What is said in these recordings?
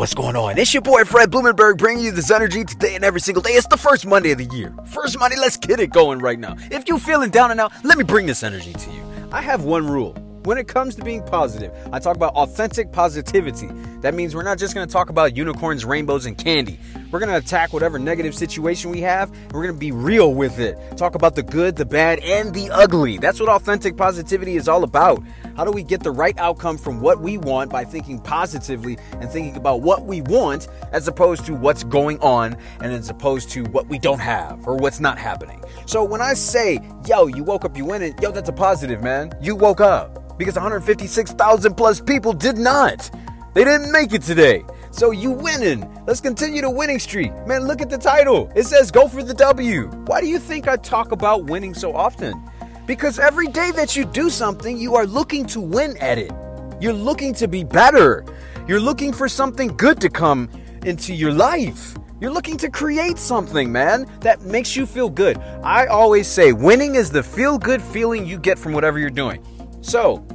What's going on? It's your boy Fred Blumenberg bringing you this energy today and every single day. It's the first Monday of the year. First Monday, let's get it going right now. If you're feeling down and out, let me bring this energy to you. I have one rule. When it comes to being positive, I talk about authentic positivity. That means we're not just going to talk about unicorns, rainbows, and candy. We're going to attack whatever negative situation we have, and we're going to be real with it. Talk about the good, the bad, and the ugly. That's what authentic positivity is all about. How do we get the right outcome from what we want by thinking positively and thinking about what we want as opposed to what's going on and as opposed to what we don't have or what's not happening? So when I say, yo, you woke up, you winning, yo, that's a positive, man. You woke up because 156,000 plus people did not. They didn't make it today. So you winning. Let's continue the winning streak. Man, look at the title. It says go for the W. Why do you think I talk about winning so often? Because every day that you do something, you are looking to win at it. You're looking to be better. You're looking for something good to come into your life. You're looking to create something, man, that makes you feel good. I always say winning is the feel good feeling you get from whatever you're doing. So,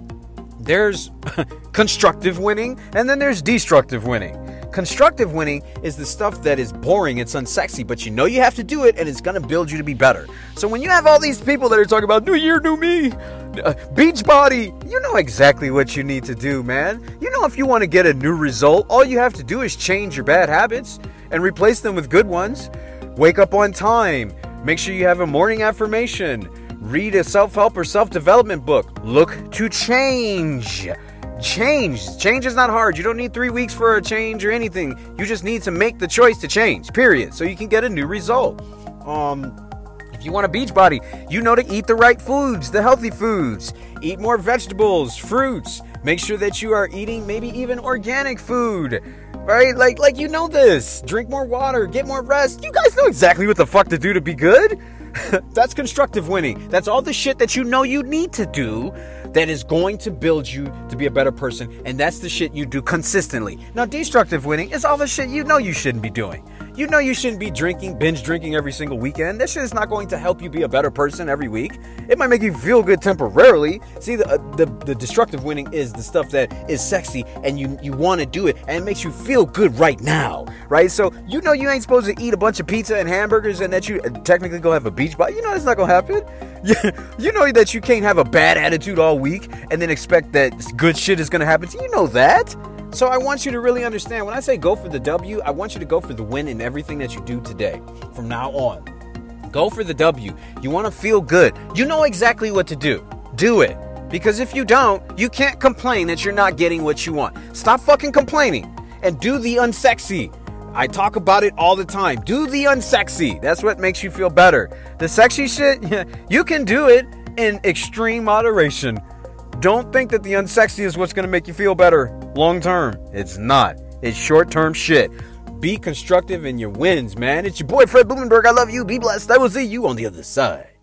there's constructive winning and then there's destructive winning. Constructive winning is the stuff that is boring, it's unsexy, but you know you have to do it and it's gonna build you to be better. So when you have all these people that are talking about new year, new me, uh, beach body, you know exactly what you need to do, man. You know if you want to get a new result, all you have to do is change your bad habits and replace them with good ones. Wake up on time, make sure you have a morning affirmation Read a self help or self development book. Look to change. Change. Change is not hard. You don't need three weeks for a change or anything. You just need to make the choice to change, period. So you can get a new result. Um, if you want a beach body, you know to eat the right foods, the healthy foods. Eat more vegetables, fruits. Make sure that you are eating maybe even organic food. Right? Like like you know this. Drink more water, get more rest. You guys know exactly what the fuck to do to be good. That's constructive winning. That's all the shit that you know you need to do that is going to build you to be a better person. And that's the shit you do consistently. Now, destructive winning is all the shit you know you shouldn't be doing. You know you shouldn't be drinking, binge drinking every single weekend. This shit is not going to help you be a better person every week. It might make you feel good temporarily. See, the uh, the, the destructive winning is the stuff that is sexy and you you want to do it and it makes you feel good right now, right? So you know you ain't supposed to eat a bunch of pizza and hamburgers and that you uh, technically go have a beach body. You know that's not gonna happen. you know that you can't have a bad attitude all week and then expect that good shit is gonna happen to you. You know that. So I want you to really understand when I say go for the W, I want you to go for the win in everything that you do today from now on. Go for the W. You want to feel good. You know exactly what to do. Do it. Because if you don't, you can't complain that you're not getting what you want. Stop fucking complaining and do the unsexy. I talk about it all the time. Do the unsexy. That's what makes you feel better. The sexy shit, you can do it in extreme moderation. Don't think that the unsexy is what's going to make you feel better long term. It's not. It's short term shit. Be constructive in your wins, man. It's your boy Fred Blumenberg. I love you. Be blessed. I will see you on the other side.